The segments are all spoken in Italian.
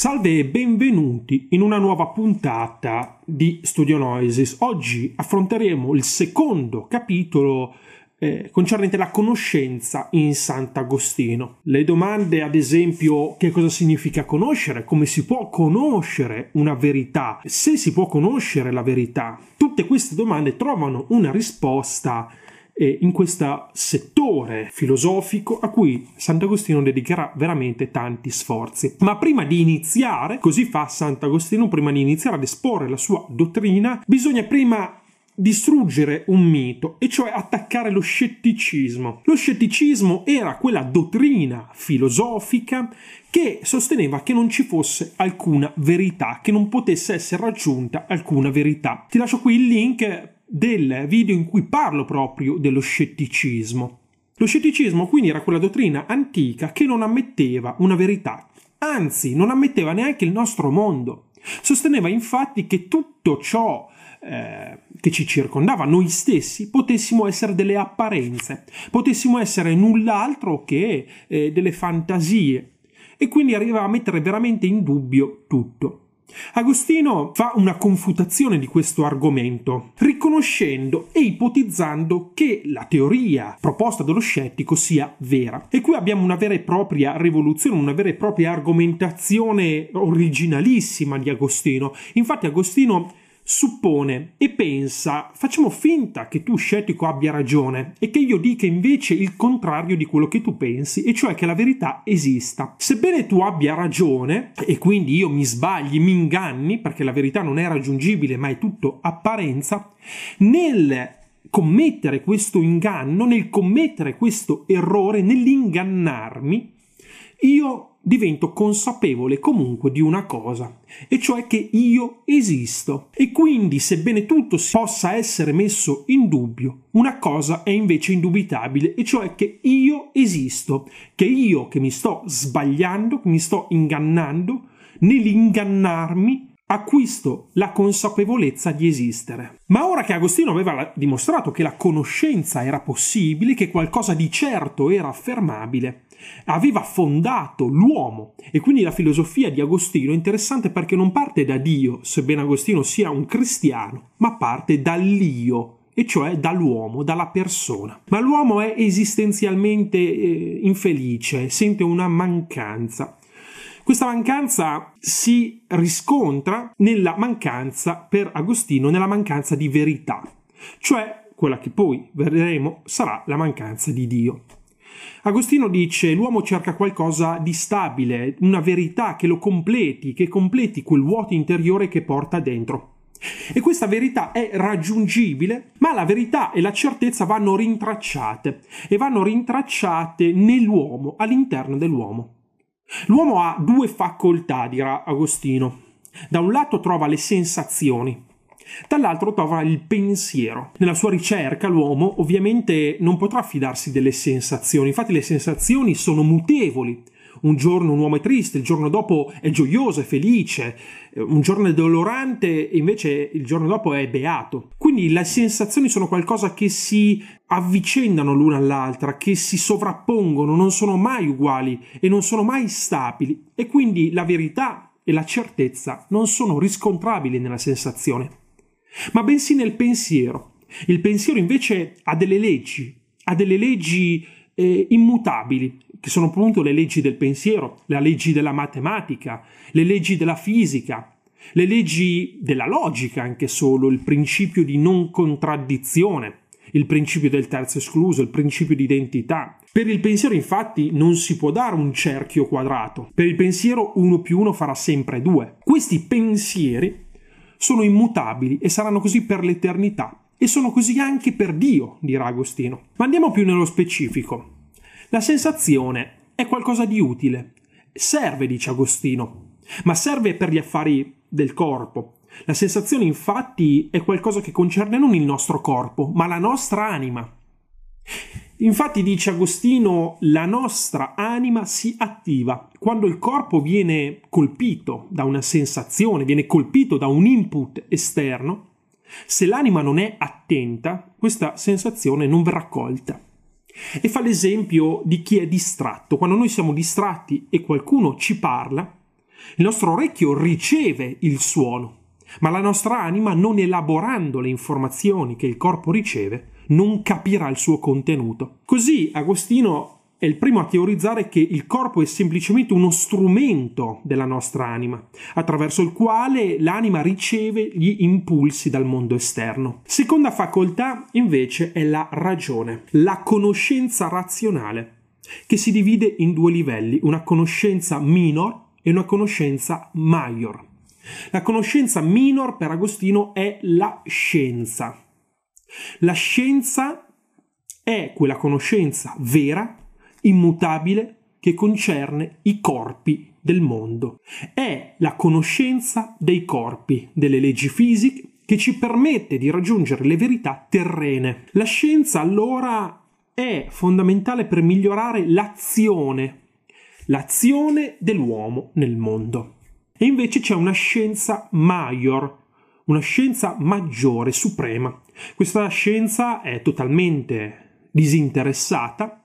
Salve e benvenuti in una nuova puntata di Studio Noises. Oggi affronteremo il secondo capitolo eh, concernente la conoscenza in Sant'Agostino. Le domande, ad esempio, che cosa significa conoscere, come si può conoscere una verità, se si può conoscere la verità, tutte queste domande trovano una risposta eh, in questo settore filosofico a cui Sant'Agostino dedicherà veramente tanti sforzi. Ma prima di iniziare, così fa Sant'Agostino, prima di iniziare ad esporre la sua dottrina, bisogna prima distruggere un mito, e cioè attaccare lo scetticismo. Lo scetticismo era quella dottrina filosofica che sosteneva che non ci fosse alcuna verità, che non potesse essere raggiunta alcuna verità. Ti lascio qui il link del video in cui parlo proprio dello scetticismo. Lo scetticismo quindi era quella dottrina antica che non ammetteva una verità, anzi non ammetteva neanche il nostro mondo. Sosteneva infatti che tutto ciò eh, che ci circondava, noi stessi, potessimo essere delle apparenze, potessimo essere null'altro che eh, delle fantasie e quindi arrivava a mettere veramente in dubbio tutto. Agostino fa una confutazione di questo argomento, riconoscendo e ipotizzando che la teoria proposta dallo scettico sia vera. E qui abbiamo una vera e propria rivoluzione, una vera e propria argomentazione originalissima di Agostino. Infatti Agostino suppone e pensa, facciamo finta che tu scettico abbia ragione e che io dica invece il contrario di quello che tu pensi, e cioè che la verità esista. Sebbene tu abbia ragione e quindi io mi sbagli, mi inganni, perché la verità non è raggiungibile ma è tutto apparenza, nel commettere questo inganno, nel commettere questo errore, nell'ingannarmi, io divento consapevole comunque di una cosa, e cioè che io esisto. E quindi, sebbene tutto possa essere messo in dubbio, una cosa è invece indubitabile, e cioè che io esisto, che io che mi sto sbagliando, che mi sto ingannando, nell'ingannarmi acquisto la consapevolezza di esistere. Ma ora che Agostino aveva dimostrato che la conoscenza era possibile, che qualcosa di certo era affermabile, aveva fondato l'uomo e quindi la filosofia di Agostino è interessante perché non parte da Dio, sebbene Agostino sia un cristiano, ma parte dall'io, e cioè dall'uomo, dalla persona. Ma l'uomo è esistenzialmente eh, infelice, sente una mancanza. Questa mancanza si riscontra nella mancanza, per Agostino, nella mancanza di verità, cioè quella che poi vedremo sarà la mancanza di Dio. Agostino dice l'uomo cerca qualcosa di stabile, una verità che lo completi, che completi quel vuoto interiore che porta dentro. E questa verità è raggiungibile, ma la verità e la certezza vanno rintracciate e vanno rintracciate nell'uomo, all'interno dell'uomo. L'uomo ha due facoltà, dirà Agostino. Da un lato trova le sensazioni, dall'altro trova il pensiero. Nella sua ricerca l'uomo ovviamente non potrà fidarsi delle sensazioni, infatti le sensazioni sono mutevoli. Un giorno un uomo è triste, il giorno dopo è gioioso, è felice, un giorno è dolorante e invece il giorno dopo è beato. Quindi le sensazioni sono qualcosa che si avvicendano l'una all'altra, che si sovrappongono, non sono mai uguali e non sono mai stabili e quindi la verità e la certezza non sono riscontrabili nella sensazione ma bensì nel pensiero. Il pensiero invece ha delle leggi, ha delle leggi eh, immutabili, che sono appunto le leggi del pensiero, le leggi della matematica, le leggi della fisica, le leggi della logica anche solo, il principio di non contraddizione, il principio del terzo escluso, il principio di identità. Per il pensiero infatti non si può dare un cerchio quadrato, per il pensiero uno più uno farà sempre due. Questi pensieri sono immutabili e saranno così per l'eternità. E sono così anche per Dio, dirà Agostino. Ma andiamo più nello specifico. La sensazione è qualcosa di utile. Serve, dice Agostino, ma serve per gli affari del corpo. La sensazione infatti è qualcosa che concerne non il nostro corpo, ma la nostra anima. Infatti dice Agostino, la nostra anima si attiva quando il corpo viene colpito da una sensazione, viene colpito da un input esterno. Se l'anima non è attenta, questa sensazione non verrà colta. E fa l'esempio di chi è distratto. Quando noi siamo distratti e qualcuno ci parla, il nostro orecchio riceve il suono, ma la nostra anima, non elaborando le informazioni che il corpo riceve, non capirà il suo contenuto. Così Agostino è il primo a teorizzare che il corpo è semplicemente uno strumento della nostra anima, attraverso il quale l'anima riceve gli impulsi dal mondo esterno. Seconda facoltà, invece, è la ragione, la conoscenza razionale, che si divide in due livelli, una conoscenza minor e una conoscenza major. La conoscenza minor per Agostino è la scienza, la scienza è quella conoscenza vera, immutabile, che concerne i corpi del mondo. È la conoscenza dei corpi, delle leggi fisiche, che ci permette di raggiungere le verità terrene. La scienza allora è fondamentale per migliorare l'azione, l'azione dell'uomo nel mondo. E invece c'è una scienza major, una scienza maggiore, suprema. Questa scienza è totalmente disinteressata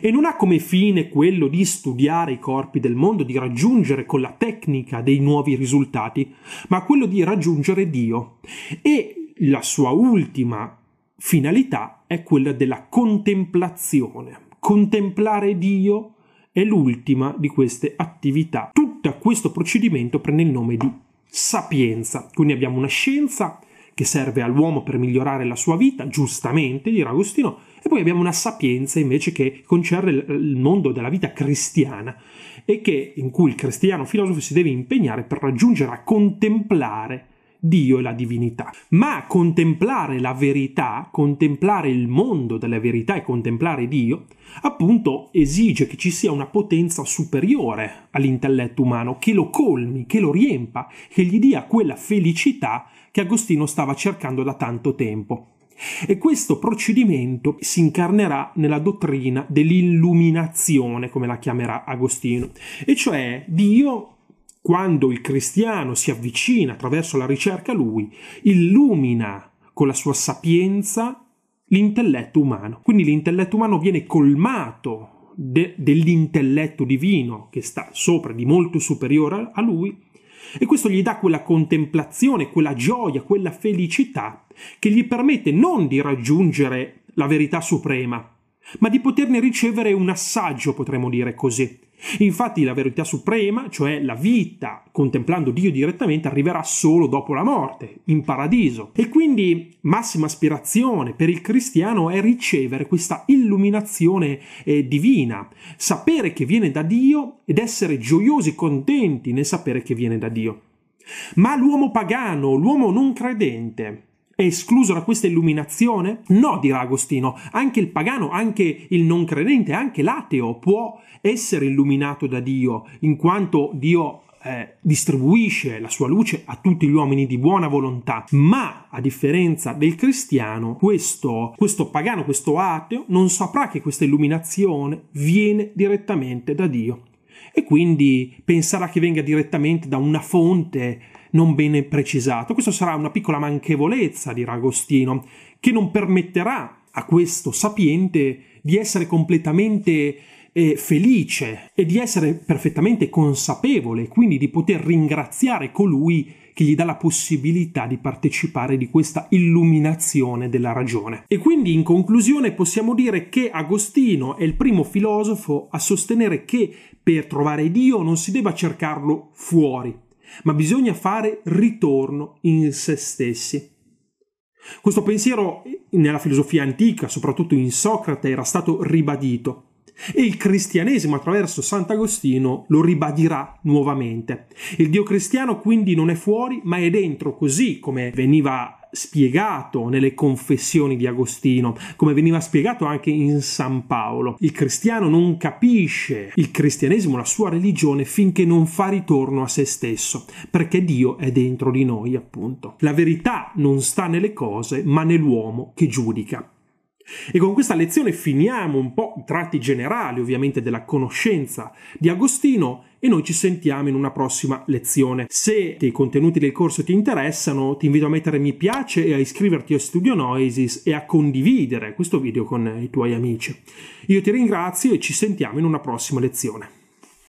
e non ha come fine quello di studiare i corpi del mondo, di raggiungere con la tecnica dei nuovi risultati, ma quello di raggiungere Dio. E la sua ultima finalità è quella della contemplazione. Contemplare Dio è l'ultima di queste attività. Tutto questo procedimento prende il nome di sapienza. Quindi abbiamo una scienza che serve all'uomo per migliorare la sua vita, giustamente, dirà Agostino, e poi abbiamo una sapienza invece che concerne il mondo della vita cristiana e che, in cui il cristiano filosofo si deve impegnare per raggiungere a contemplare Dio e la divinità. Ma contemplare la verità, contemplare il mondo della verità e contemplare Dio, appunto esige che ci sia una potenza superiore all'intelletto umano, che lo colmi, che lo riempa, che gli dia quella felicità che Agostino stava cercando da tanto tempo. E questo procedimento si incarnerà nella dottrina dell'illuminazione, come la chiamerà Agostino, e cioè Dio quando il cristiano si avvicina attraverso la ricerca a lui, illumina con la sua sapienza l'intelletto umano. Quindi l'intelletto umano viene colmato de- dell'intelletto divino che sta sopra, di molto superiore a lui, e questo gli dà quella contemplazione, quella gioia, quella felicità che gli permette non di raggiungere la verità suprema, ma di poterne ricevere un assaggio, potremmo dire così, Infatti la verità suprema, cioè la vita contemplando Dio direttamente, arriverà solo dopo la morte, in paradiso. E quindi massima aspirazione per il cristiano è ricevere questa illuminazione eh, divina, sapere che viene da Dio ed essere gioiosi contenti nel sapere che viene da Dio. Ma l'uomo pagano, l'uomo non credente, è escluso da questa illuminazione? No, dirà Agostino, anche il pagano, anche il non credente, anche l'ateo può essere illuminato da Dio, in quanto Dio eh, distribuisce la sua luce a tutti gli uomini di buona volontà, ma a differenza del cristiano, questo, questo pagano, questo ateo, non saprà che questa illuminazione viene direttamente da Dio. E quindi penserà che venga direttamente da una fonte non bene precisato. Questa sarà una piccola manchevolezza, dirà Agostino, che non permetterà a questo sapiente di essere completamente eh, felice e di essere perfettamente consapevole, quindi di poter ringraziare colui che gli dà la possibilità di partecipare di questa illuminazione della ragione. E quindi in conclusione possiamo dire che Agostino è il primo filosofo a sostenere che per trovare Dio non si debba cercarlo fuori, ma bisogna fare ritorno in se stessi. Questo pensiero nella filosofia antica, soprattutto in Socrate, era stato ribadito e il cristianesimo attraverso Sant'Agostino lo ribadirà nuovamente. Il Dio cristiano quindi non è fuori, ma è dentro, così come veniva spiegato nelle confessioni di Agostino, come veniva spiegato anche in San Paolo. Il cristiano non capisce il cristianesimo, la sua religione, finché non fa ritorno a se stesso, perché Dio è dentro di noi, appunto. La verità non sta nelle cose, ma nell'uomo che giudica. E con questa lezione finiamo un po' i tratti generali, ovviamente, della conoscenza di Agostino e noi ci sentiamo in una prossima lezione. Se i contenuti del corso ti interessano, ti invito a mettere mi piace e a iscriverti a Studio Noisis e a condividere questo video con i tuoi amici. Io ti ringrazio e ci sentiamo in una prossima lezione.